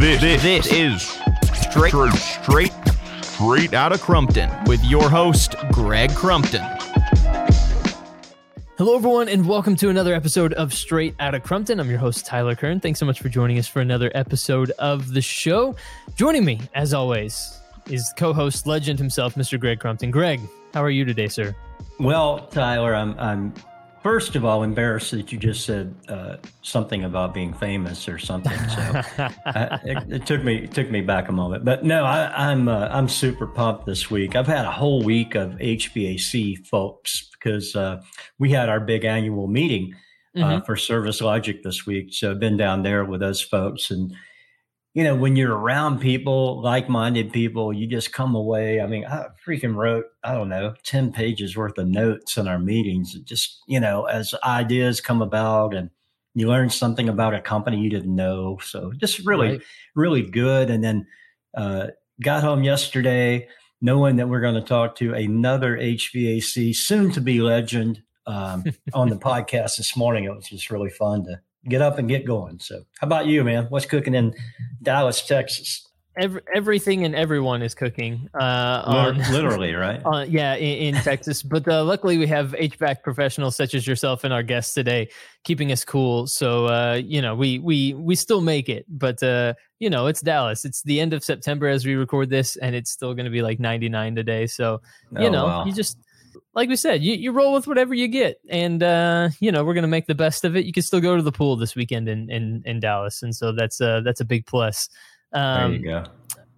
This, this, this is straight, straight, straight out of Crumpton with your host, Greg Crumpton. Hello, everyone, and welcome to another episode of Straight Out of Crumpton. I'm your host, Tyler Kern. Thanks so much for joining us for another episode of the show. Joining me, as always, is co host legend himself, Mr. Greg Crumpton. Greg, how are you today, sir? Well, Tyler, I'm, I'm first of all embarrassed that you just said uh, something about being famous or something. So I, it, it, took me it took me back a moment, but no, I, am I'm, uh, I'm super pumped this week. I've had a whole week of HVAC folks because uh, we had our big annual meeting uh, mm-hmm. for Service Logic this week. So I've been down there with those folks and you know, when you're around people, like minded people, you just come away. I mean, I freaking wrote, I don't know, 10 pages worth of notes in our meetings. Just, you know, as ideas come about and you learn something about a company you didn't know. So just really, right. really good. And then uh, got home yesterday knowing that we're going to talk to another HVAC soon to be legend um, on the podcast this morning. It was just really fun to get up and get going. So, how about you, man? What's cooking in Dallas, Texas? Every, everything and everyone is cooking. Uh, on, Literally, right? On, yeah, in, in Texas. But uh, luckily, we have HVAC professionals such as yourself and our guests today, keeping us cool. So uh, you know, we we we still make it. But uh, you know, it's Dallas. It's the end of September as we record this, and it's still going to be like 99 today. So you oh, know, wow. you just like we said, you, you roll with whatever you get, and uh, you know we're gonna make the best of it. You can still go to the pool this weekend in in, in Dallas, and so that's uh, that's a big plus. Um, there you go.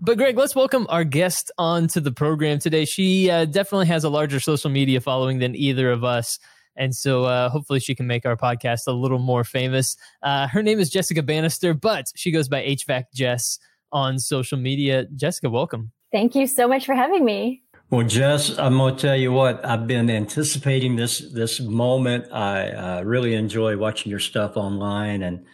But Greg, let's welcome our guest onto the program today. She uh, definitely has a larger social media following than either of us. And so uh, hopefully she can make our podcast a little more famous. Uh, her name is Jessica Bannister, but she goes by HVAC Jess on social media. Jessica, welcome. Thank you so much for having me. Well, Jess, I'm going to tell you what, I've been anticipating this, this moment. I uh, really enjoy watching your stuff online and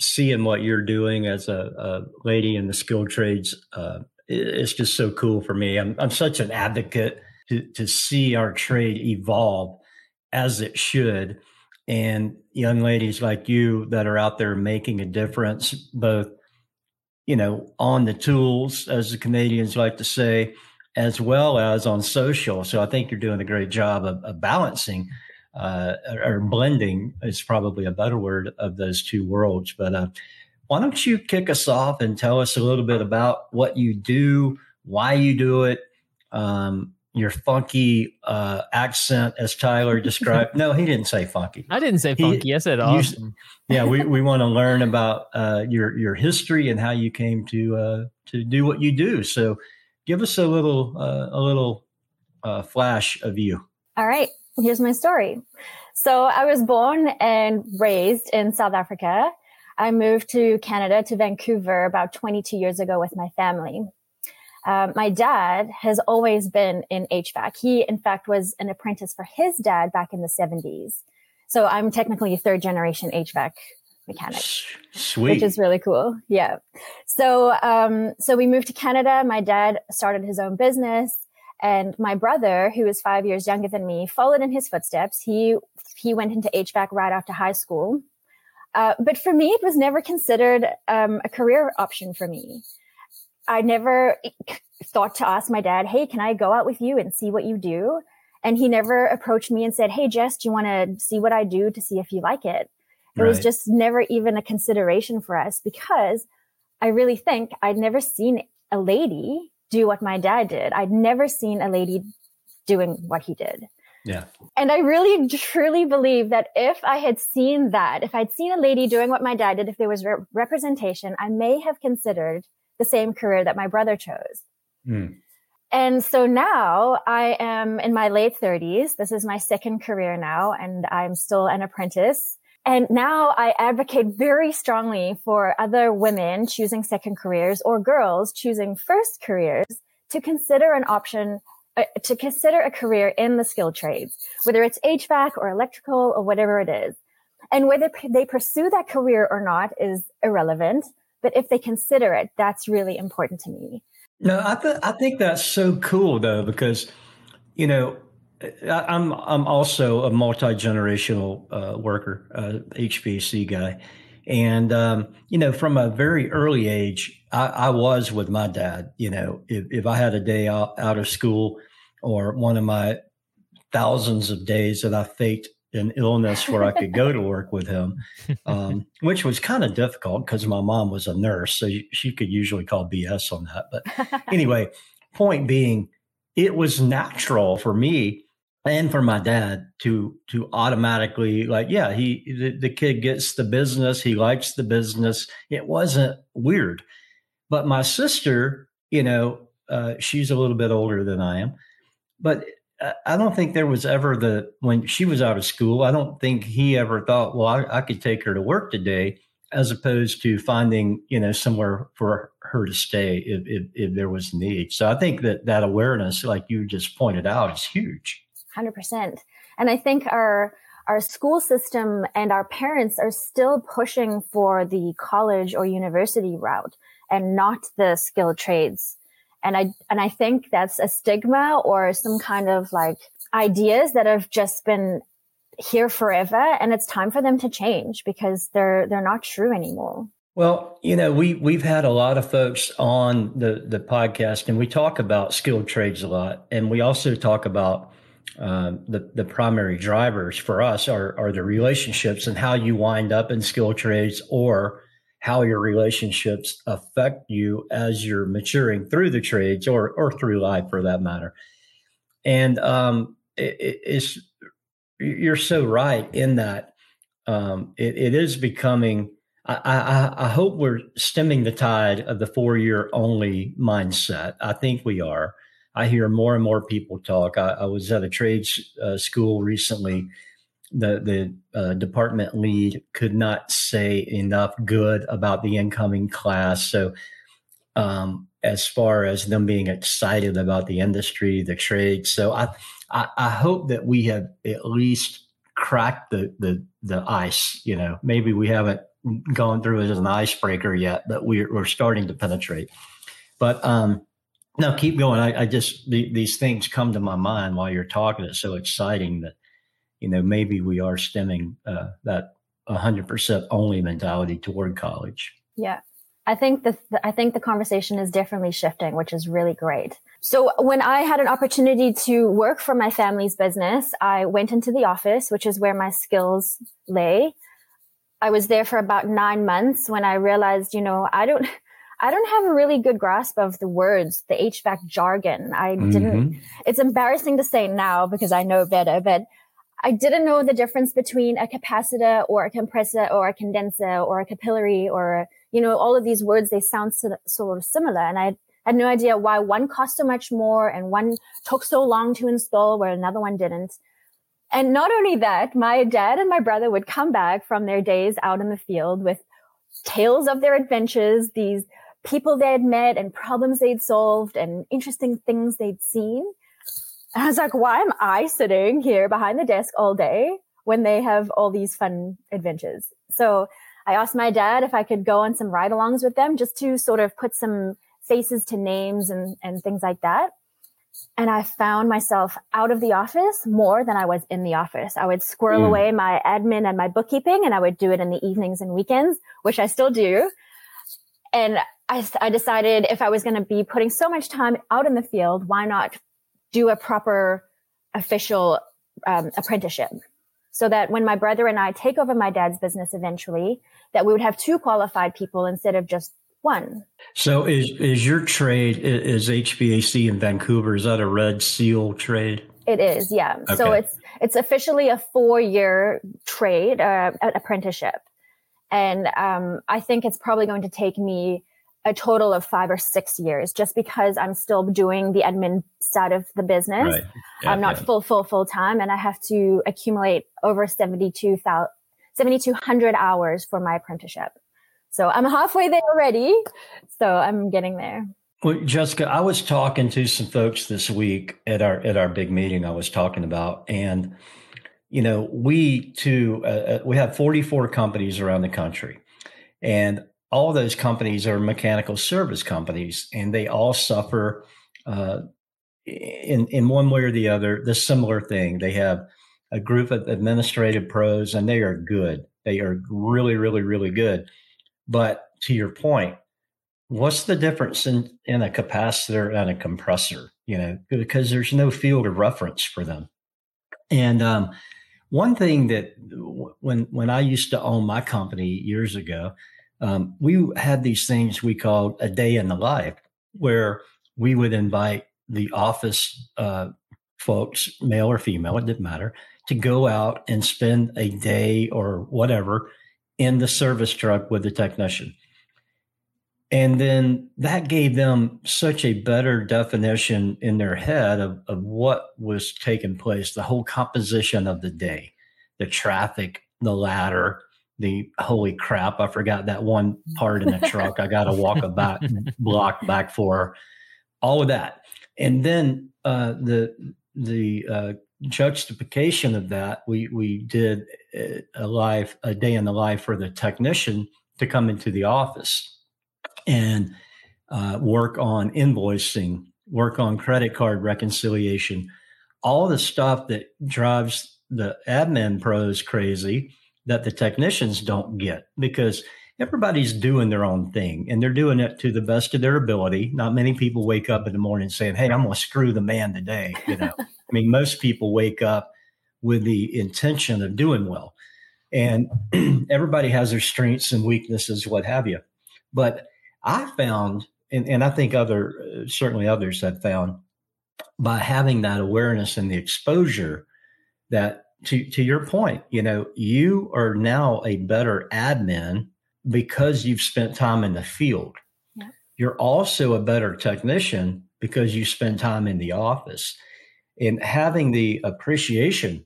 seeing what you're doing as a, a lady in the skilled trades. Uh, it's just so cool for me. I'm, I'm such an advocate to, to see our trade evolve as it should. And young ladies like you that are out there making a difference, both, you know, on the tools, as the Canadians like to say, as well as on social. So I think you're doing a great job of, of balancing uh, or blending is probably a better word of those two worlds. But uh, why don't you kick us off and tell us a little bit about what you do, why you do it, um, your funky uh, accent, as Tyler described. no, he didn't say funky. I didn't say funky. He, I said awesome. You, yeah, we, we want to learn about uh, your your history and how you came to uh, to do what you do. So give us a little uh, a little uh, flash of you. All right, here's my story. So I was born and raised in South Africa. I moved to Canada to Vancouver about 22 years ago with my family. Um, my dad has always been in HVAC. He, in fact, was an apprentice for his dad back in the 70s. So I'm technically a third generation HVAC mechanic. Sweet. Which is really cool. Yeah. So, um, so we moved to Canada. My dad started his own business and my brother, who is five years younger than me, followed in his footsteps. He, he went into HVAC right after high school. Uh, but for me, it was never considered um, a career option for me. I never thought to ask my dad, Hey, can I go out with you and see what you do? And he never approached me and said, Hey, Jess, do you want to see what I do to see if you like it? It right. was just never even a consideration for us because I really think I'd never seen a lady do what my dad did. I'd never seen a lady doing what he did. Yeah. And I really truly believe that if I had seen that, if I'd seen a lady doing what my dad did, if there was re- representation, I may have considered the same career that my brother chose. Mm. And so now I am in my late 30s. This is my second career now, and I'm still an apprentice. And now I advocate very strongly for other women choosing second careers or girls choosing first careers to consider an option, uh, to consider a career in the skilled trades, whether it's HVAC or electrical or whatever it is. And whether they pursue that career or not is irrelevant. But if they consider it, that's really important to me. No, I, th- I think that's so cool though, because, you know, I'm I'm also a multi generational uh, worker, uh, HVAC guy, And, um, you know, from a very early age, I, I, was with my dad. You know, if, if I had a day out, out of school or one of my thousands of days that I faked an illness where I could go to work with him, um, which was kind of difficult because my mom was a nurse. So she could usually call BS on that. But anyway, point being, it was natural for me and for my dad to to automatically like yeah he the, the kid gets the business he likes the business it wasn't weird but my sister you know uh, she's a little bit older than i am but I don't think there was ever the when she was out of school. I don't think he ever thought, well, I, I, could take her to work today, as opposed to finding you know somewhere for her to stay if, if, if there was need. So I think that that awareness, like you just pointed out, is huge. 100%. And I think our, our school system and our parents are still pushing for the college or university route and not the skilled trades. And I, and I think that's a stigma or some kind of like ideas that have just been here forever. And it's time for them to change because they're, they're not true anymore. Well, you know, we we've had a lot of folks on the the podcast, and we talk about skilled trades a lot, and we also talk about um, the the primary drivers for us are are the relationships and how you wind up in skill trades or how your relationships affect you as you're maturing through the trades or or through life for that matter. And um, it, it's you're so right in that um, it, it is becoming. I, I, I hope we're stemming the tide of the four year only mindset. I think we are. I hear more and more people talk. I, I was at a trade uh, school recently. The the uh, department lead could not say enough good about the incoming class. So, um, as far as them being excited about the industry, the trade, so I, I I hope that we have at least cracked the the the ice. You know, maybe we haven't gone through it as an icebreaker yet, but we're we're starting to penetrate. But um, no, keep going. I, I just the, these things come to my mind while you're talking. It's so exciting that you know maybe we are stemming uh, that 100% only mentality toward college. Yeah, I think the I think the conversation is definitely shifting, which is really great. So when I had an opportunity to work for my family's business, I went into the office, which is where my skills lay. I was there for about nine months when I realized, you know, I don't. I don't have a really good grasp of the words, the HVAC jargon. I mm-hmm. didn't, it's embarrassing to say now because I know better, but I didn't know the difference between a capacitor or a compressor or a condenser or a capillary or, you know, all of these words, they sound so, sort of similar. And I had no idea why one cost so much more and one took so long to install where another one didn't. And not only that, my dad and my brother would come back from their days out in the field with tales of their adventures, these people they'd met and problems they'd solved and interesting things they'd seen. And I was like, why am I sitting here behind the desk all day when they have all these fun adventures? So I asked my dad if I could go on some ride alongs with them just to sort of put some faces to names and, and things like that. And I found myself out of the office more than I was in the office. I would squirrel mm. away my admin and my bookkeeping and I would do it in the evenings and weekends, which I still do. And I, I decided if I was going to be putting so much time out in the field, why not do a proper official um, apprenticeship? So that when my brother and I take over my dad's business eventually, that we would have two qualified people instead of just one. So is is your trade is HVAC in Vancouver? Is that a red seal trade? It is, yeah. Okay. So it's it's officially a four year trade, uh, apprenticeship, and um, I think it's probably going to take me a total of five or six years just because I'm still doing the admin side of the business. Right. Yeah, I'm not yeah. full, full, full time and I have to accumulate over 72,000, 7,200 hours for my apprenticeship. So I'm halfway there already. So I'm getting there. Well, Jessica, I was talking to some folks this week at our at our big meeting I was talking about, and you know, we too uh, uh we have 44 companies around the country, and all those companies are mechanical service companies, and they all suffer uh, in in one way or the other the similar thing. They have a group of administrative pros, and they are good. They are really, really, really good. But to your point, what's the difference in, in a capacitor and a compressor? You know, because there's no field of reference for them. And um, one thing that when when I used to own my company years ago, um, we had these things we called a day in the life, where we would invite the office uh, folks, male or female, it didn't matter, to go out and spend a day or whatever in the service truck with the technician. And then that gave them such a better definition in their head of, of what was taking place, the whole composition of the day, the traffic, the ladder, the holy crap, I forgot that one part in the truck. I got to walk a back block back for all of that. And then uh, the the uh, juxtaposition of that, we we did a live a day in the life for the technician to come into the office and uh, work on invoicing, work on credit card reconciliation, all the stuff that drives the admin pros crazy that the technicians don't get because everybody's doing their own thing and they're doing it to the best of their ability. Not many people wake up in the morning saying, Hey, I'm going to screw the man today. You know, I mean, most people wake up with the intention of doing well. And everybody has their strengths and weaknesses, what have you. But I found, and, and I think other, certainly others have found, by having that awareness and the exposure that to, to your point, you know, you are now a better admin because you've spent time in the field. Yeah. You're also a better technician because you spend time in the office. And having the appreciation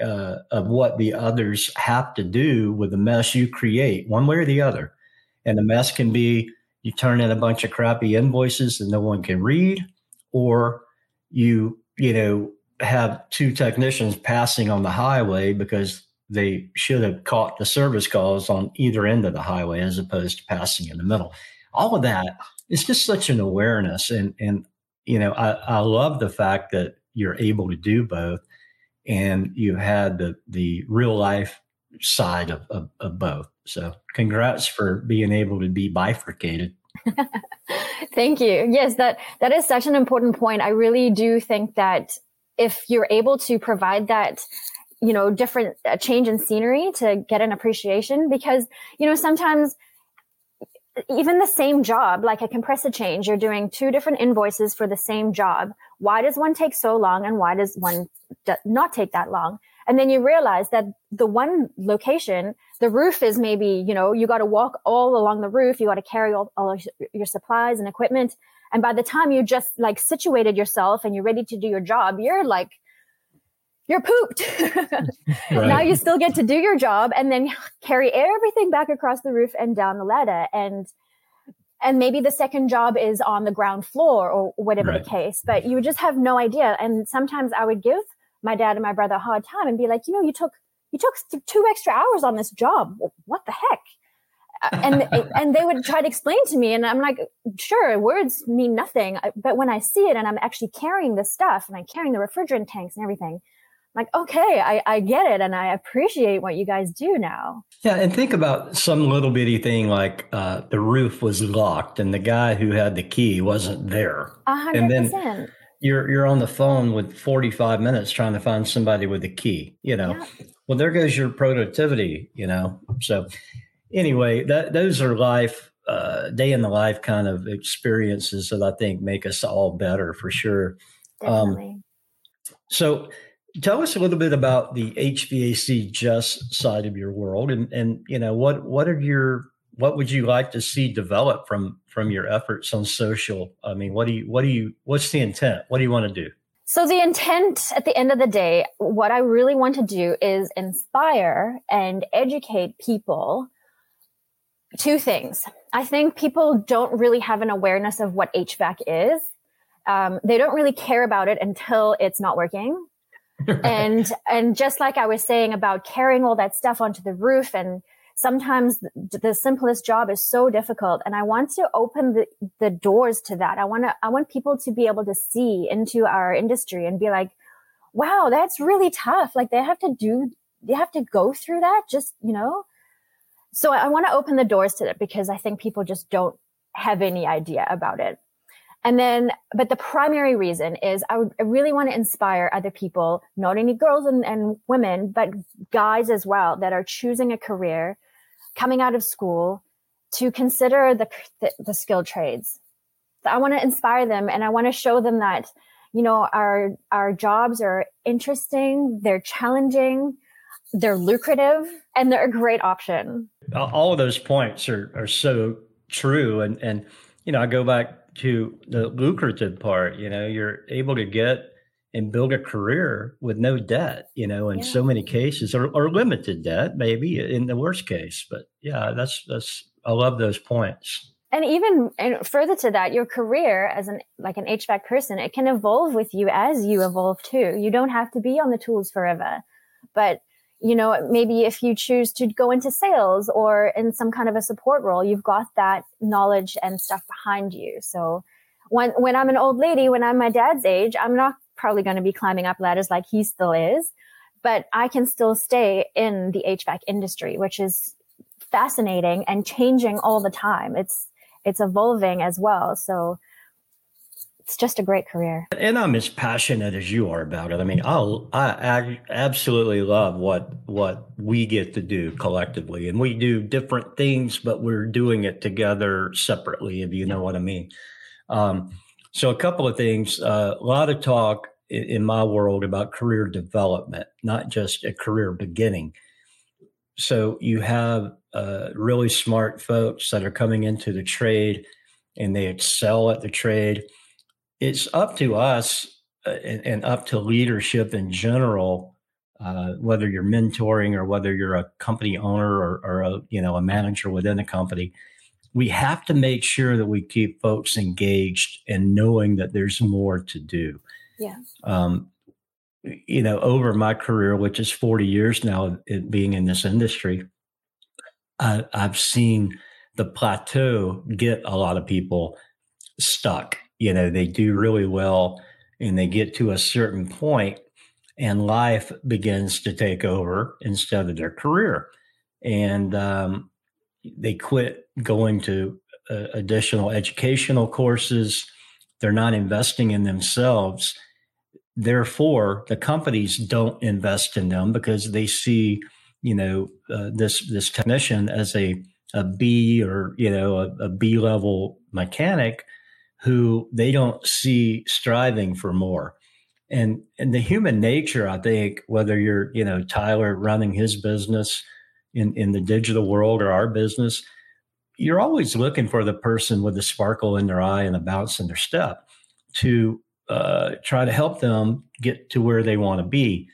uh, of what the others have to do with the mess you create, one way or the other. And the mess can be you turn in a bunch of crappy invoices that no one can read, or you, you know, have two technicians passing on the highway because they should have caught the service calls on either end of the highway as opposed to passing in the middle. All of that is just such an awareness. And, and you know, I, I love the fact that you're able to do both and you had the, the real life side of, of, of both. So congrats for being able to be bifurcated. Thank you. Yes, that that is such an important point. I really do think that if you're able to provide that you know, different uh, change in scenery to get an appreciation because, you know, sometimes even the same job, like a compressor change, you're doing two different invoices for the same job. Why does one take so long and why does one not take that long? And then you realize that the one location, the roof is maybe, you know, you got to walk all along the roof. You got to carry all, all your supplies and equipment. And by the time you just like situated yourself and you're ready to do your job, you're like you're pooped. right. Now you still get to do your job and then carry everything back across the roof and down the ladder. And and maybe the second job is on the ground floor or whatever right. the case, but you just have no idea. And sometimes I would give my dad and my brother a hard time and be like, you know, you took you took two extra hours on this job. What the heck? and and they would try to explain to me and i'm like sure words mean nothing but when i see it and i'm actually carrying the stuff and i'm carrying the refrigerant tanks and everything like, okay, I, I get it. And I appreciate what you guys do now. Yeah. And think about some little bitty thing like uh, the roof was locked and the guy who had the key wasn't there. 100%. And then you're, you're on the phone with 45 minutes trying to find somebody with the key, you know? Yeah. Well, there goes your productivity, you know? So anyway, that those are life, uh, day in the life kind of experiences that I think make us all better for sure. Um, Definitely. Um, so Tell us a little bit about the HVAC Jess side of your world, and and you know what what are your what would you like to see develop from from your efforts on social? I mean, what do you what do you what's the intent? What do you want to do? So the intent at the end of the day, what I really want to do is inspire and educate people. Two things. I think people don't really have an awareness of what HVAC is. Um, they don't really care about it until it's not working and and just like I was saying about carrying all that stuff onto the roof and sometimes the, simplest job is so difficult and I want to open the, the doors to that. I want to I want people to be able to see into our industry and be like, wow, that's really tough. Like they have to do they have to go through that just, you know, so I want to open the doors to that because I think people just don't have any idea about it. And then, but the primary reason is I, I really want to inspire other people, not only girls and, and women, but guys as well that are choosing a career coming out of school to consider the, the, the skilled trades. I want to inspire them and I want to show them that, you know, our, our jobs are interesting. They're challenging. They're lucrative and they're a great option. All of those points are, are so true. And, and, you know, I go back to the lucrative part. You know, you're able to get and build a career with no debt, you know, in yeah. so many cases, or, or limited debt, maybe in the worst case. But yeah, that's that's I love those points. And even and further to that, your career as an like an HVAC person, it can evolve with you as you evolve too. You don't have to be on the tools forever. But you know, maybe if you choose to go into sales or in some kind of a support role, you've got that knowledge and stuff behind you. So when, when I'm an old lady, when I'm my dad's age, I'm not probably going to be climbing up ladders like he still is, but I can still stay in the HVAC industry, which is fascinating and changing all the time. It's, it's evolving as well. So it's just a great career. And I'm as passionate as you are about it. I mean, I'll, I, I absolutely love what what we get to do collectively, and we do different things, but we're doing it together separately. If you know what I mean. Um, so, a couple of things. Uh, a lot of talk in, my world about career development, not just a career beginning. So, you have uh, really smart folks that are coming into the trade, and they excel at the trade it's up to us uh, and, and, up to leadership in general, uh, whether you're mentoring or whether you're a company owner or, or, a you know a manager within a company. We have to make sure that we keep folks engaged and knowing that there's more to do. Yeah. Um, you know, over my career, which is 40 years now, being in this industry, I, I've seen the plateau get a lot of people stuck. You know they do really well and they get to a certain point and life begins to take over instead of their career. And um, they quit going to uh, additional educational courses. They're not investing in themselves therefore the companies don't invest in them because they see you know uh, this this technician as a a B or you know a, a B level mechanic who they don't see striving for more. And and the human nature, I think, whether you're, you know, Tyler running his business in, in the digital world or our business, you're always looking for the person with the sparkle in their eye and a bounce in their step to uh, try to help them get to where they want to be.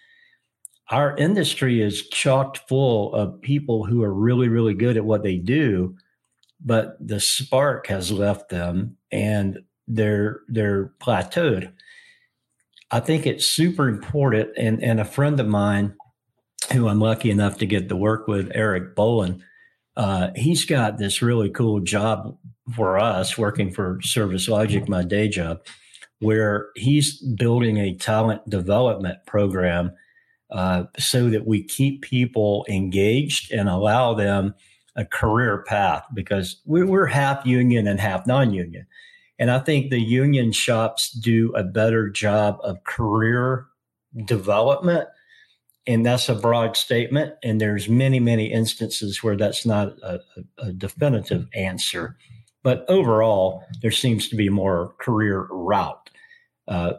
Our industry is chocked full of people who are really, really good at what they do, but the spark has left them and they're they're plateaued. I think it's super important. And and a friend of mine who I'm lucky enough to get to work with, Eric Bolin, uh, he's got this really cool job for us working for Service Logic, my day job, where he's building a talent development program uh, so that we keep people engaged and allow them a career path because we're half union and half non-union. And I think the union shops do a better job of career development. And that's a broad statement. And there's many, many instances where that's not a, a, definitive answer. But overall, there seems to be more career route uh,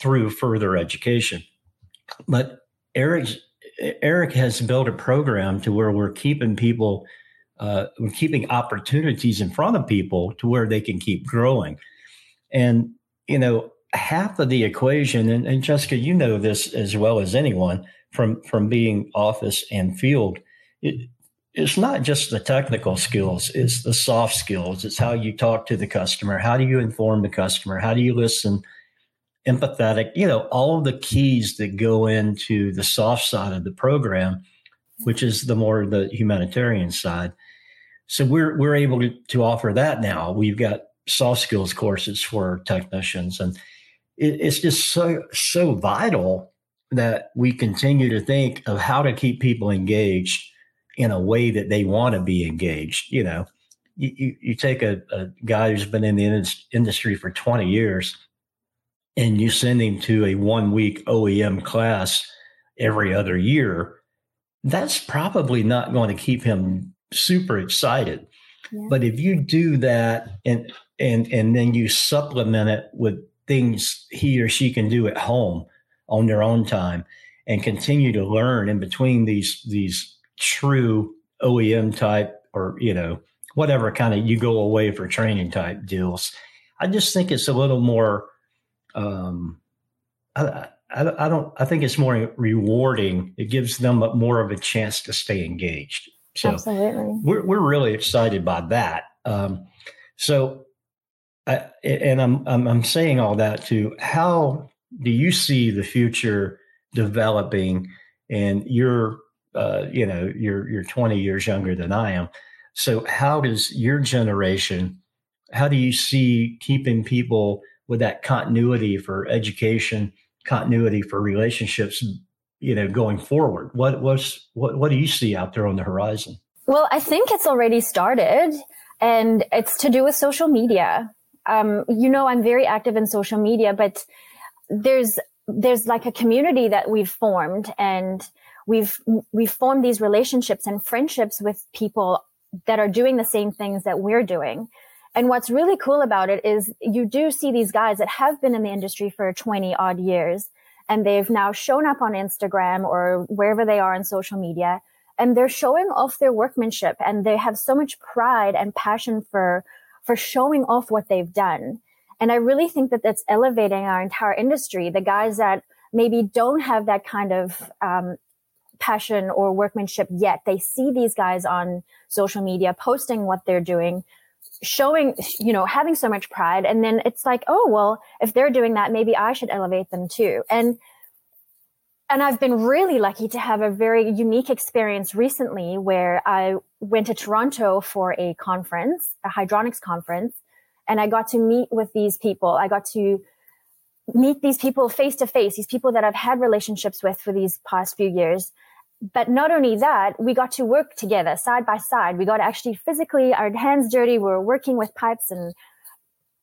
through further education. But Eric's, Eric has built a program to where we're keeping people – uh, we're keeping opportunities in front of people to where they can keep growing. And, you know, half of the equation, and, and Jessica, you know this as well as anyone from, from being office and field, it, it's not just the technical skills, it's the soft skills. It's how you talk to the customer. How do you inform the customer? How do you listen? Empathetic, you know, all of the keys that go into the soft side of the program, which is the more the humanitarian side. So we're we're able to, offer that now. We've got soft skills courses for technicians, and it, it's just so so vital that we continue to think of how to keep people engaged in a way that they want to be engaged. You know, you, you, you take a, a, guy who's been in the industry for 20 years and you send him to a one week OEM class every other year, that's probably not going to keep him super excited. Yeah. But if you do that and and and then you supplement it with things he or she can do at home on their own time and continue to learn in between these these true OEM type or you know whatever kind of you go away for training type deals. I just think it's a little more. Um, I, I, I don't. I think it's more rewarding. It gives them more of a chance to stay engaged. So Absolutely. we're we're really excited by that. Um, so, I, and I'm, I'm I'm saying all that to how do you see the future developing? And you're uh, you know you're you're 20 years younger than I am. So how does your generation? How do you see keeping people with that continuity for education, continuity for relationships you know going forward? What was what what do you see out there on the horizon? Well i think it's already started and it's to do with social media. Um, you know i'm very active in social media but there's there's like a community that we've formed and we've we've formed these relationships and friendships with people that are doing the same things that we're doing and what's really cool about it is you do see these guys that have been in the industry for 20 odd years and they've now shown up on Instagram or wherever they are on social media and they're showing off their workmanship and they have so much pride and passion for for showing off what they've done. And i really think that that's elevating our entire industry the guys that maybe don't have that kind of um, passion or workmanship yet. They see these guys on social media posting what they're doing showing you know having so much pride. And then it's like oh well if they're doing that maybe i should elevate them too. And and i've been really lucky to have a very unique experience recently where i went to toronto for a conference a hydronics conference and i got to meet with these people. I got to meet these people face to face these people that i've had relationships with for these past few years but not only that, we got to work together side by side. We got actually physically our hands dirty. We were working with pipes and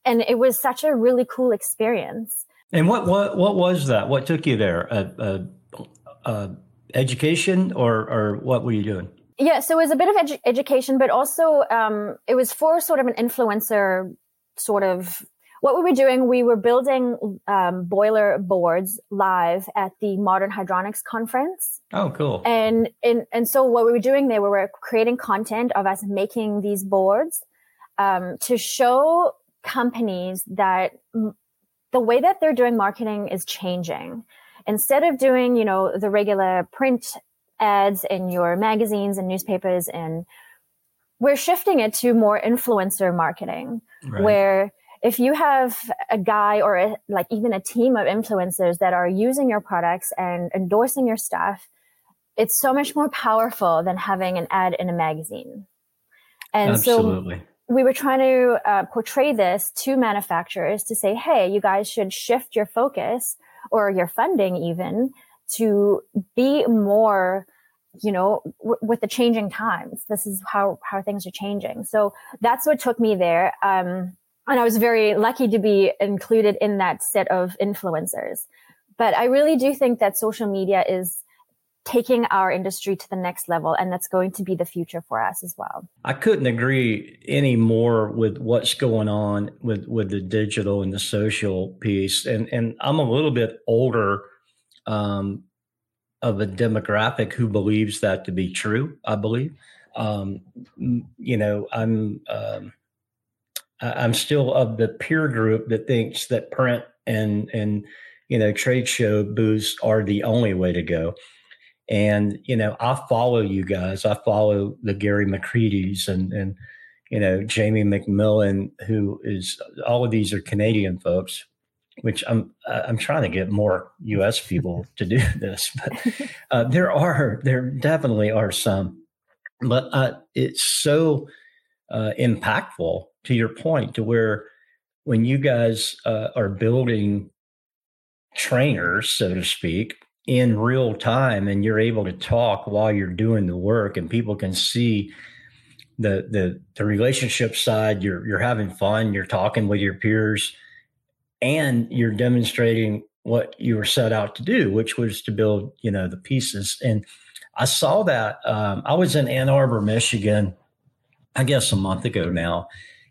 and it was such a really cool experience. And what what what was that? What took you there? A, a, a education or or what were you doing? Yeah, so it was a bit of edu- education, but also um, it was for sort of an influencer sort of what we were doing, we were building um, boiler boards live at the Modern Hydronics Conference. Oh, cool. And, and, and so what we were doing there, we were creating content of us making these boards um, to show companies that m- the way that they're doing marketing is changing. Instead of doing, you know, the regular print ads in your magazines and newspapers and we're shifting it to more influencer marketing right. where if you have a guy or a, like even a team of influencers that are using your products and endorsing your stuff, it's so much more powerful than having an ad in a magazine. And Absolutely. so we were trying to uh, portray this to manufacturers to say, hey, you guys should shift your focus or your funding even to be more you know w- with the changing times this is how how things are changing so that's what took me there um and I was very lucky to be included in that set of influencers. But I really do think that social media is taking our industry to the next level and that's going to be the future for us as well. I couldn't agree any more with what's going on with with the digital and the social piece and and I'm a little bit older um, of a demographic who believes that to be true, I believe. Um, you know, I'm um, I'm still of the peer group that thinks that print and and you know trade show booths are the only way to go. And you know, I follow you guys. I follow the Gary McCreadie's and and you know Jamie McMillan, who is all of these are Canadian folks, which I'm I'm trying to get more U.S. people to do this, but uh, there are there definitely are some, but uh, it's so uh, impactful to your point to where when you guys uh, are building trainers, so to speak, in real time and you're able to talk while you're doing the work and people can see the the the relationship side you're you're having fun you're talking with your peers and you're demonstrating what you were set out to do which was to build you know the pieces. And i saw that um, i was in ann arbor michigan i guess a month ago now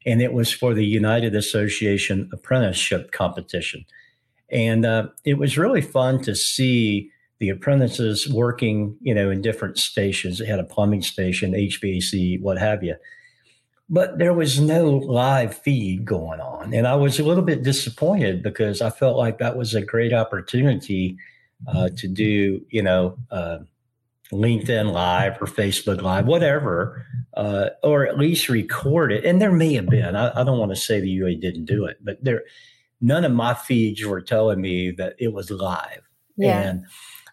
and it was for the united association apprenticeship competition and uh, it was really fun to see the apprentices working, you know, in different stations. They had a plumbing station, HVAC, what have you. But there was no live feed going on. And I was a little bit disappointed because I felt like that was a great opportunity uh, to do, you know, uh, LinkedIn Live or Facebook Live, whatever, uh, or at least record it. And there may have been. I, I don't want to say the UA didn't do it, but there none of my feeds were telling me that it was live. Yeah. And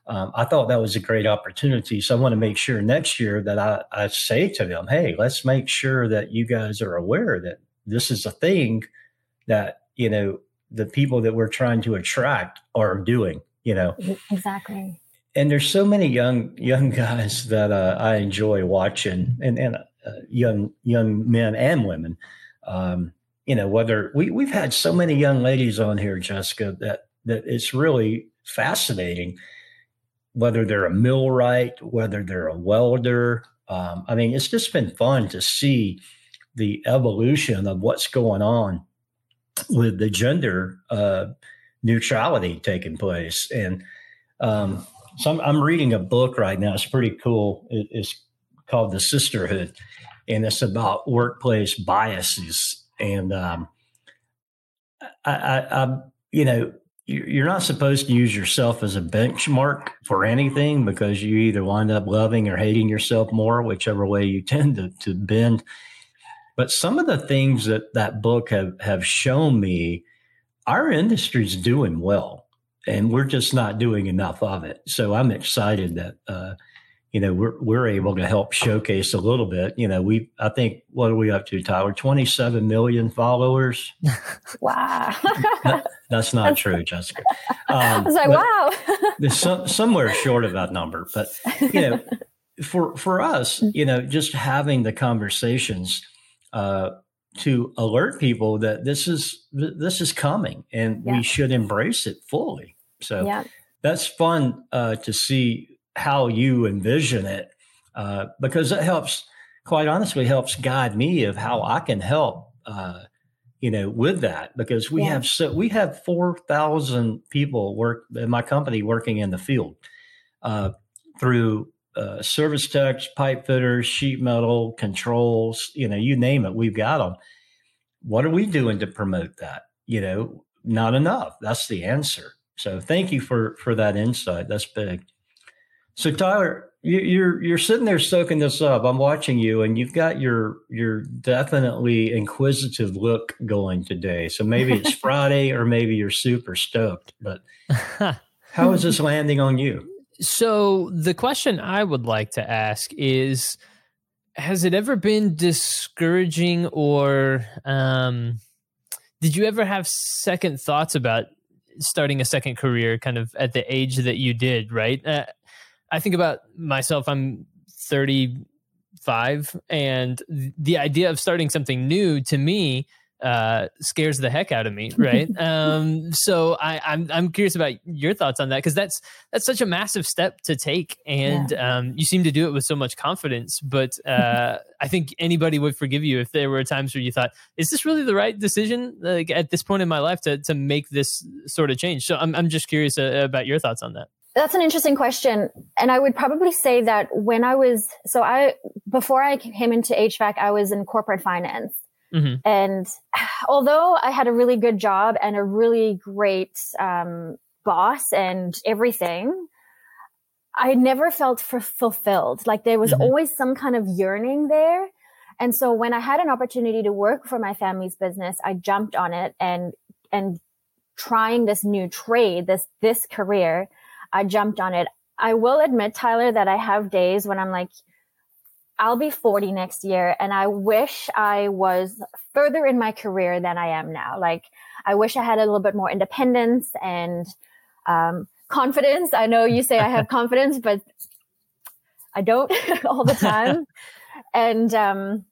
um, I thought that was a great opportunity. So I want to make sure next year that I, I say to them, hey, let's make sure that you guys are aware that this is a thing that, you know, the people that we're trying to attract are doing, you know. Exactly. And there's so many young young guys that uh, I enjoy watching, and and uh, young young men and women. Um, you know, whether we, we've had so many young ladies on here, Jessica, that, that it's really fascinating, whether they're a millwright, whether they're a welder. Um, I mean, it's just been fun to see the evolution of what's going on with the gender uh, neutrality taking place. And um, so I'm, I'm, reading a book right now. It's pretty cool. It, it's called The Sisterhood, and it's about workplace biases and um, I, I, I, you know, you're not supposed to use yourself as a benchmark for anything because you either wind up loving or hating yourself more, whichever way you tend to, to bend. But some of the things that that book have, have shown me, our industry's doing well, and we're just not doing enough of it. So I'm excited that uh, you know we're we're able to help showcase a little bit. You know we i think what are we up to tyler? 27 million followers? Wow. That's not true jessica. Um, i was like wow. there's some, somewhere short of that number but you know for for us you know just having the conversations uh, to alert people that this is this is coming and yeah. we should embrace it fully so yeah. that's fun uh, to see how you envision it, uh, because it helps, quite honestly, helps guide me of how I can help, uh, you know, with that. Because we yeah. have so we have four thousand people work in my company working in the field uh, through uh, service techs, pipe fitters, sheet metal controls. You know, you name it, we've got them. What are we doing to promote that? You know, not enough. That's the answer. So thank you for for that insight. That's big. So Tyler, you're you're sitting there soaking this up. I'm watching you, and you've got your your definitely inquisitive look going today. So maybe it's Friday, or maybe you're super stoked. But how is this landing on you? So the question I would like to ask is: Has it ever been discouraging, or um, did you ever have second thoughts about starting a second career, kind of at the age that you did? Right. Uh, I think about myself, I'm 35, and the idea of starting something new to me uh, scares the heck out of me, right? um, so I, am I'm, I'm curious about your thoughts on that because that's that's such a massive step to take, and yeah. um, you seem to do it with so much confidence. But uh, I think anybody would forgive you if there were times where you thought, "Is this really the right decision?" Like at this point in my life to to make this sort of change. So I'm I'm just curious uh, about your thoughts on that. That's an interesting question. And I would probably say that when I was, so I, before I came into HVAC, I was in corporate finance. Mm-hmm. And although I had a really good job and a really great um, boss and everything, I never felt f- fulfilled. Like there was mm-hmm. always some kind of yearning there. And so when I had an opportunity to work for my family's business, I jumped on it and, and trying this new trade, this, this career I jumped on it. I will admit, Tyler, that I have days when I'm like, I'll be 40 next year and I wish I was further in my career than I am now. Like, I wish I had a little bit more independence and, um, confidence. I know you say I have confidence, but I don't all the time. and um,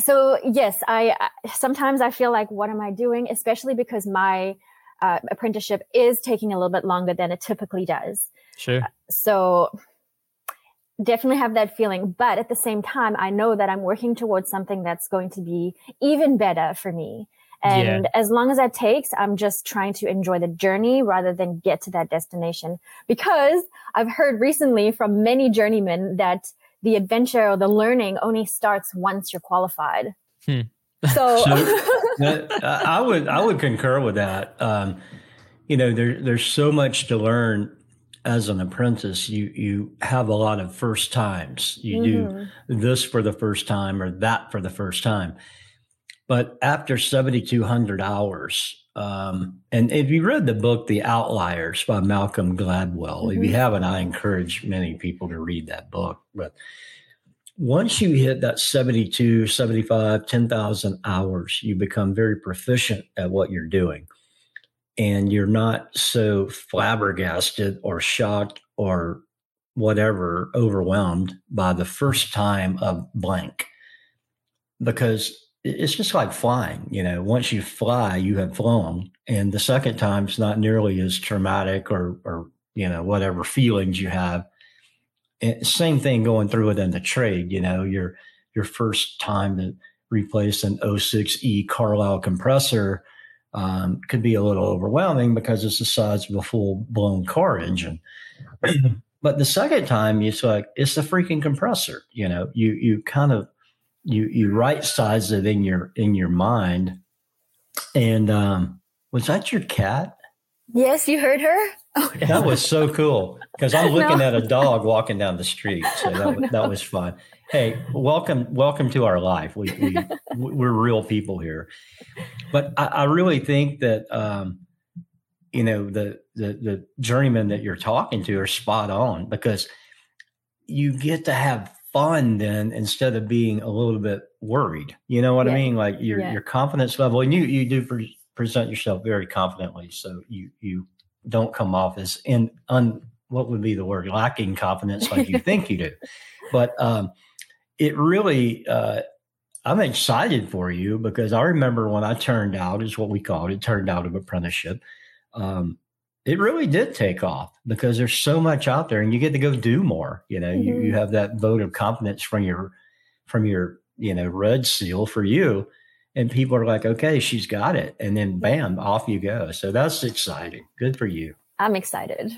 so, yes, I sometimes I feel like, what am I doing? Especially because my uh, apprenticeship is taking a little bit longer than it typically does. Sure. so definitely have that feeling. But at the same time, I know that I'm working towards something that's going to be even better for me. And yeah. as long as that takes, I'm just trying to enjoy the journey rather than get to that destination. Because I've heard recently from many journeymen that the adventure or the learning only starts once you're qualified. Hmm. So, so I would I would concur with that. Um, you know, there, there's so much to learn as an apprentice, you you have a lot of first times. You mm-hmm. do this for the first time or that for the first time. But after 7,200 hours, um, and if you read the book The Outliers by Malcolm Gladwell, mm-hmm. if you mm-hmm. haven't, I encourage many people to read that book. But once you hit that 72, 75, 10,000 hours, you become very proficient at what you're doing and you're not so flabbergasted or shocked or whatever overwhelmed by the first time of blank. Because it's just like flying you know once you fly you have flown and the second time is not nearly as traumatic or or you know whatever feelings you have. And same thing going through it in the trade you know your your first time to replace an 06e Carlyle compressor um, could be a little overwhelming because it's the size of a full blown car engine. but the second time, it's like it's the freaking compressor. You know, you you kind of you you right size it in your in your mind. And um, was that your cat? Yes, you heard her. Oh, no. That was so cool because I'm looking no. at a dog walking down the street. So that, oh, no. that was fun. Hey, welcome, welcome to our life. We, we we're real people here, but I, I really think that um, you know the, the the journeymen that you're talking to are spot on because you get to have fun then instead of being a little bit worried. You know what yeah. I mean? Like your yeah. your confidence level, and you you do pre- present yourself very confidently, so you you don't come off as in un what would be the word lacking confidence like you think you do but um, it really uh, i'm excited for you because i remember when i turned out is what we called it turned out of apprenticeship um, it really did take off because there's so much out there and you get to go do more you know mm-hmm. you, you have that vote of confidence from your from your you know red seal for you and people are like, okay, she's got it. And then bam, off you go. So that's exciting. Good for you. I'm excited.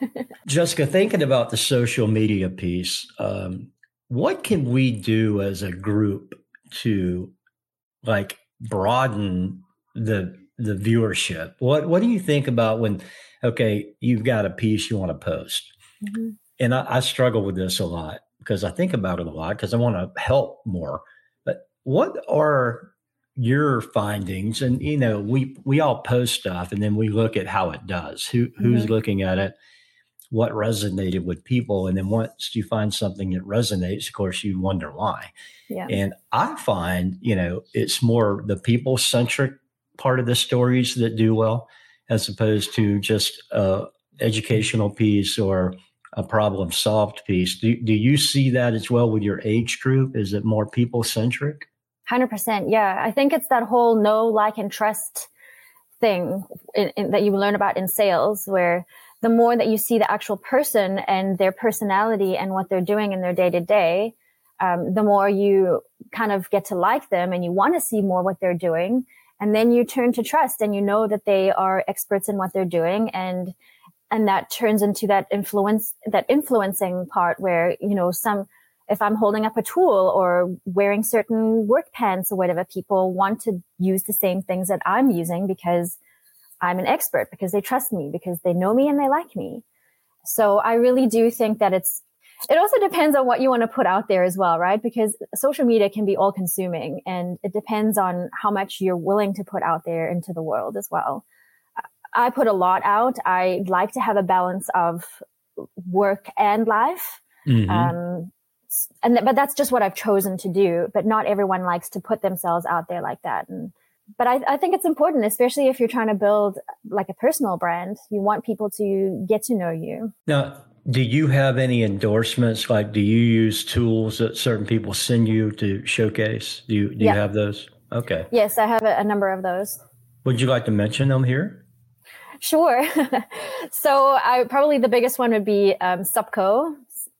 Jessica, thinking about the social media piece, um, what can we do as a group to like broaden the the viewership? What what do you think about when okay, you've got a piece you want to post? Mm-hmm. And I, I struggle with this a lot because I think about it a lot because I want to help more. But what are your findings and you know we we all post stuff and then we look at how it does who who's mm-hmm. looking at it what resonated with people and then once you find something that resonates of course you wonder why yeah. and i find you know it's more the people centric part of the stories that do well as opposed to just a educational piece or a problem solved piece do, do you see that as well with your age group is it more people centric 100%. Yeah. I think it's that whole know, like, and trust thing in, in, that you learn about in sales, where the more that you see the actual person and their personality and what they're doing in their day to day, the more you kind of get to like them and you want to see more what they're doing. And then you turn to trust and you know that they are experts in what they're doing. And, and that turns into that influence, that influencing part where, you know, some, if I'm holding up a tool or wearing certain work pants or whatever, people want to use the same things that I'm using because I'm an expert, because they trust me, because they know me and they like me. So I really do think that it's, it also depends on what you want to put out there as well, right? Because social media can be all consuming and it depends on how much you're willing to put out there into the world as well. I put a lot out. I like to have a balance of work and life. Mm-hmm. Um, and th- but that's just what I've chosen to do. But not everyone likes to put themselves out there like that. And but I, I think it's important, especially if you're trying to build like a personal brand. You want people to get to know you. Now, do you have any endorsements? Like, do you use tools that certain people send you to showcase? Do you do yeah. you have those? Okay. Yes, I have a, a number of those. Would you like to mention them here? Sure. so, I probably the biggest one would be um, Supco.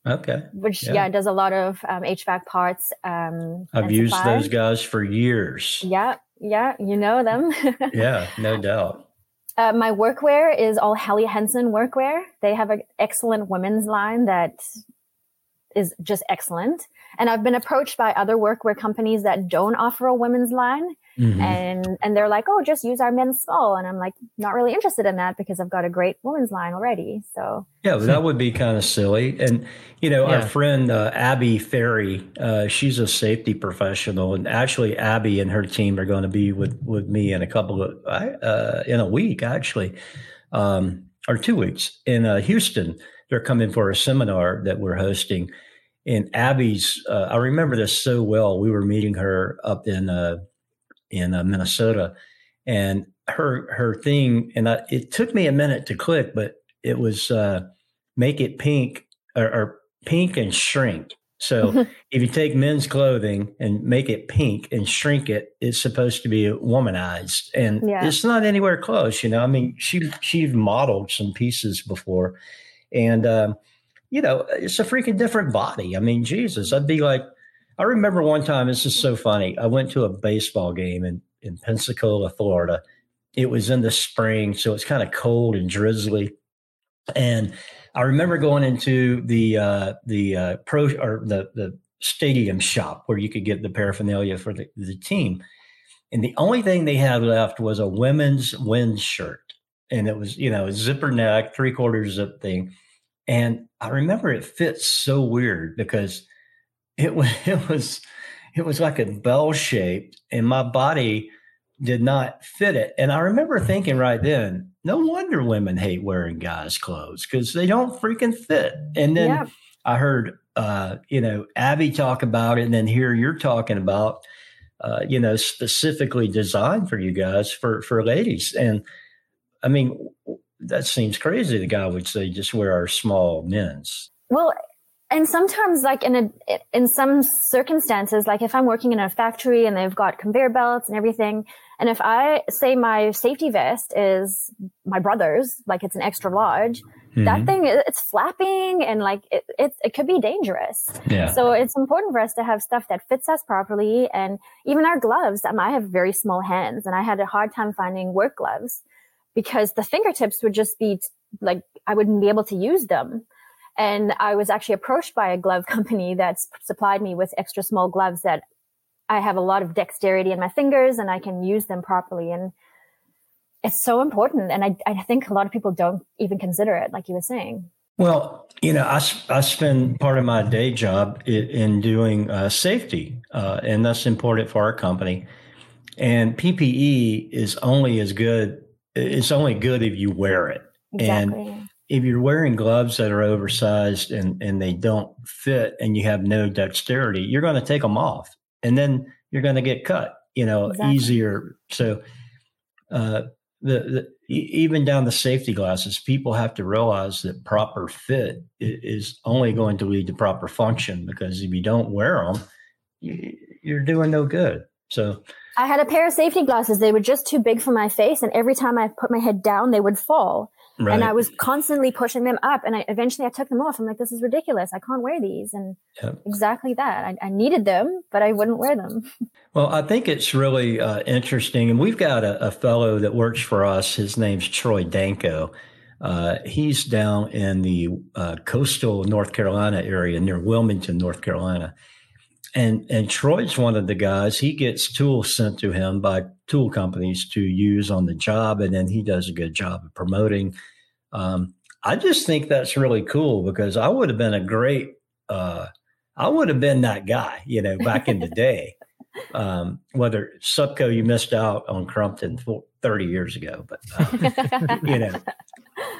Okay. Which yeah. yeah. does a lot of um, HVAC parts. Um, I've used supply. those guys for years. Yeah, yeah, you know them. yeah, no doubt. Uh, my workwear is all Helly Hansen workwear. They have an excellent women's line that is just excellent. And I've been approached by other workwear companies that don't offer a women's line. Mm-hmm. And and they're like, oh, just use our men's small. And I'm like, not really interested in that because I've got a great women's line already. So yeah, that would be kind of silly. And you know, yeah. our friend uh, Abby Ferri, uh, she's a safety professional, and actually Abby and her team are going to be with with me in a couple of uh, in a week actually, um, or two weeks in uh, Houston. They're coming for a seminar that we're hosting. And Abby's, uh, I remember this so well. We were meeting her up in uh, in uh, Minnesota, and her her thing, and I, it took me a minute to click, but it was uh, make it pink or, or pink and shrink. So if you take men's clothing and make it pink and shrink it, it's supposed to be womanized, and yeah. it's not anywhere close. You know, I mean, she she modeled some pieces before, and um, you know, it's a freaking different body. I mean, Jesus, I'd be like, I remember one time, this is so funny. I went to a baseball game in, in Pensacola, Florida. It was in the spring, so it's kind of cold and drizzly. And I remember going into the uh, the uh, pro or the the stadium shop where you could get the paraphernalia for the, the team. And the only thing they had left was a women's wind shirt. And it was, you know, a zipper neck, three quarters zip thing. And I remember it fits so weird because it was it was it was like a bell shaped and my body did not fit it. And i remember thinking right then no wonder women hate wearing guys clothes because they don't freaking fit. And then yeah. i heard uh, you know abby talk about it and then here you're talking about uh, you know specifically designed for you guys for for ladies. And i mean that seems crazy the guy would say just wear our small men's well and sometimes like in a in some circumstances like if i'm working in a factory and they've got conveyor belts and everything and if i say my safety vest is my brother's like it's an extra large mm-hmm. that thing it's flapping and like it, it, it could be dangerous yeah. so it's important for us to have stuff that fits us properly and even our gloves um, i have very small hands and i had a hard time finding work gloves because the fingertips would just be like i wouldn't be able to use them and I was actually approached by a glove company that supplied me with extra small gloves that I have a lot of dexterity in my fingers and I can use them properly. And it's so important. And I, I think a lot of people don't even consider it, like you were saying. Well, you know, I, I spend part of my day job in, in doing uh, safety, uh, and that's important for our company. And PPE is only as good, it's only good if you wear it. Exactly. And if you're wearing gloves that are oversized and, and they don't fit and you have no dexterity, you're going to take them off and then you're going to get cut, you know, exactly. easier. So, uh, the, the, even down the safety glasses, people have to realize that proper fit is only going to lead to proper function because if you don't wear them, you, you're doing no good. So, I had a pair of safety glasses. They were just too big for my face, and every time I put my head down, they would fall. Right. And I was constantly pushing them up and I eventually I took them off. I'm like, this is ridiculous. I can't wear these. And yep. exactly that. I, I, needed them, but I wouldn't wear them. Well, I think it's really uh, interesting. And we've got a, a, fellow that works for us. His name's Troy Danko. Uh, he's down in the uh, coastal North Carolina area near Wilmington, North Carolina. And and Troy's one of the guys. He gets tools sent to him by tool companies to use on the job, and then he does a good job of promoting. Um, I just think that's really cool because I would have been a great. Uh, I would have been that guy, you know, back in the day. Um, whether Supco, you missed out on Crumpton 30 years ago, but uh, you know,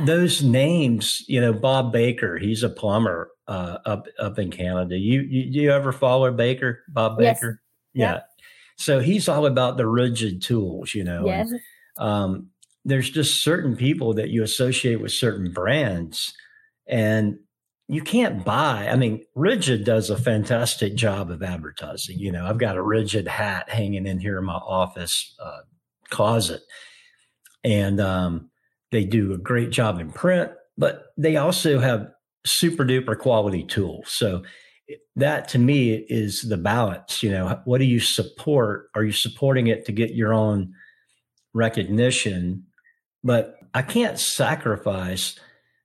those names, you know, Bob Baker, he's a plumber uh, up up in Canada. You, you you ever follow Baker, Bob Baker? Yes. Yeah. So he's all about the RIDGID tools, you know. Yes. And, um, there's just certain people that you associate with certain brands, and you can't buy. I mean, RIDGID does a fantastic job of advertising. You know, I've got a RIDGID hat hanging in here in my office uh, closet, and um, they do a great job in print, but they also have super duper quality tools. So that to me is the balance. You know, what do you support? Are you supporting it to get your own recognition? But I can't sacrifice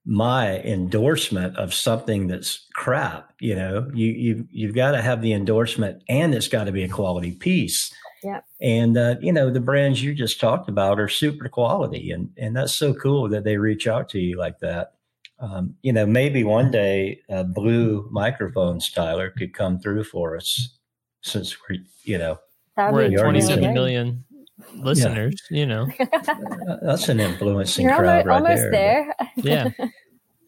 my endorsement of something that's crap. You know, you you you've got to have the endorsement, and it's got to be a quality piece. Yeah. And uh, you know, the brands you just talked about are super quality, and and that's so cool that they reach out to you like that. Um, you know, maybe one day uh, Blue Microphones, Tyler, could come through for us, since we're you know we're at 27 million listeners. Yeah. You know, that's an influencing You're crowd almost, right almost there. there. yeah.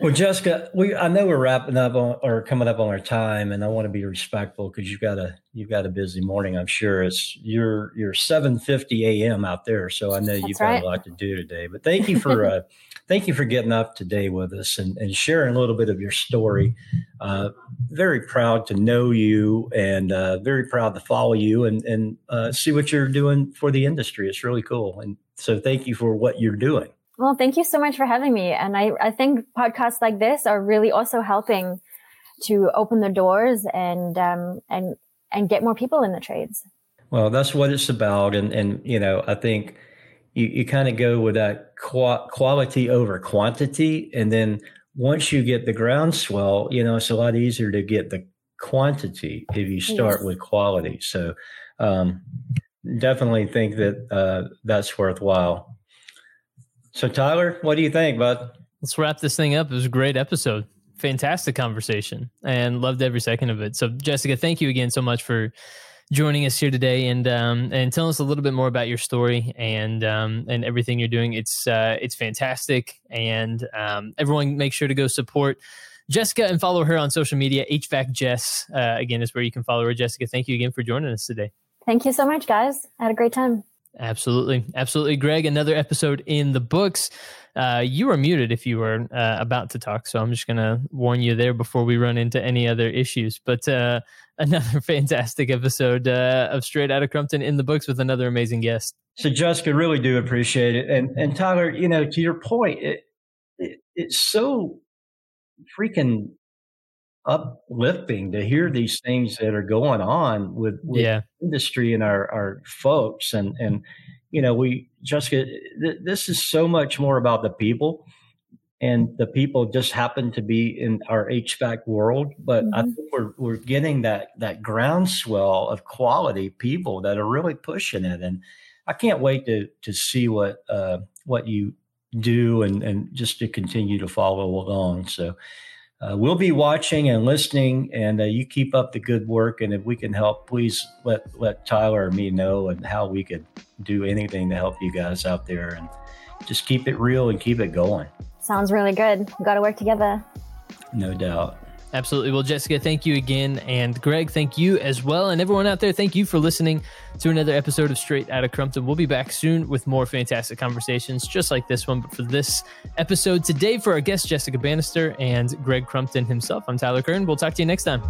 Well, Jessica, we I know we're wrapping up on, or coming up on our time, and I want to be respectful because you've got a you've got a busy morning. I'm sure it's you're you're 7:50 a.m. out there, so I know That's you've right. got a lot to do today. But thank you for uh, thank you for getting up today with us and, and sharing a little bit of your story. Uh, very proud to know you, and uh, very proud to follow you and and uh, see what you're doing for the industry. It's really cool, and so thank you for what you're doing. Well, thank you so much for having me. And I, I think podcasts like this are really also helping to open the doors and um, and and get more people in the trades. Well, that's what it's about, and and you know, I think you you kind of go with that qu- quality over quantity, and then once you get the groundswell, you know, it's a lot easier to get the quantity if you start Yes. with quality. So, um, definitely think that uh, that's worthwhile. So, Tyler, what do you think, bud? Let's wrap this thing up. It was a great episode. Fantastic conversation and loved every second of it. So, Jessica, thank you again so much for joining us here today and um, and telling us a little bit more about your story and um, and everything you're doing. It's uh, it's fantastic, and um, everyone make sure to go support Jessica and follow her on social media. HVAC Jess uh, again is where you can follow her. Jessica, thank you again for joining us today. Thank you so much, guys. I had a great time. Absolutely. Absolutely. Greg, another episode in the books. Uh, you are muted if you were uh, about to talk. So I'm just going to warn you there before we run into any other issues. But uh, another fantastic episode uh, of Straight Outta Crumpton in the books with another amazing guest. So, Jessica, really do appreciate it, and and Tyler, you know, to your point, it, it it's so freaking uplifting to hear these things that are going on with, with Yeah. industry and our our folks, and and you know, we Jessica, th- this is so much more about the people. And the people just happen to be in our HVAC world, but I Mhm. think we're we're getting that that groundswell of quality people that are really pushing it, and I can't wait to to see what uh, what you do and and just to continue to follow along. So uh, we'll be watching and listening, and uh, you keep up the good work. And if we can help, please let let Tyler or me know and how we could do anything to help you guys out there, and just keep it real and keep it going. Sounds really good. We got to work together. No doubt. Absolutely. Well, Jessica, thank you again. And Greg, thank you as well. And everyone out there, thank you for listening to another episode of Straight Outta Crumpton. We'll be back soon with more fantastic conversations just like this one. But for this episode today, for our guest, Jessica Bannister and Greg Crumpton himself, I'm Tyler Kern. We'll talk to you next time.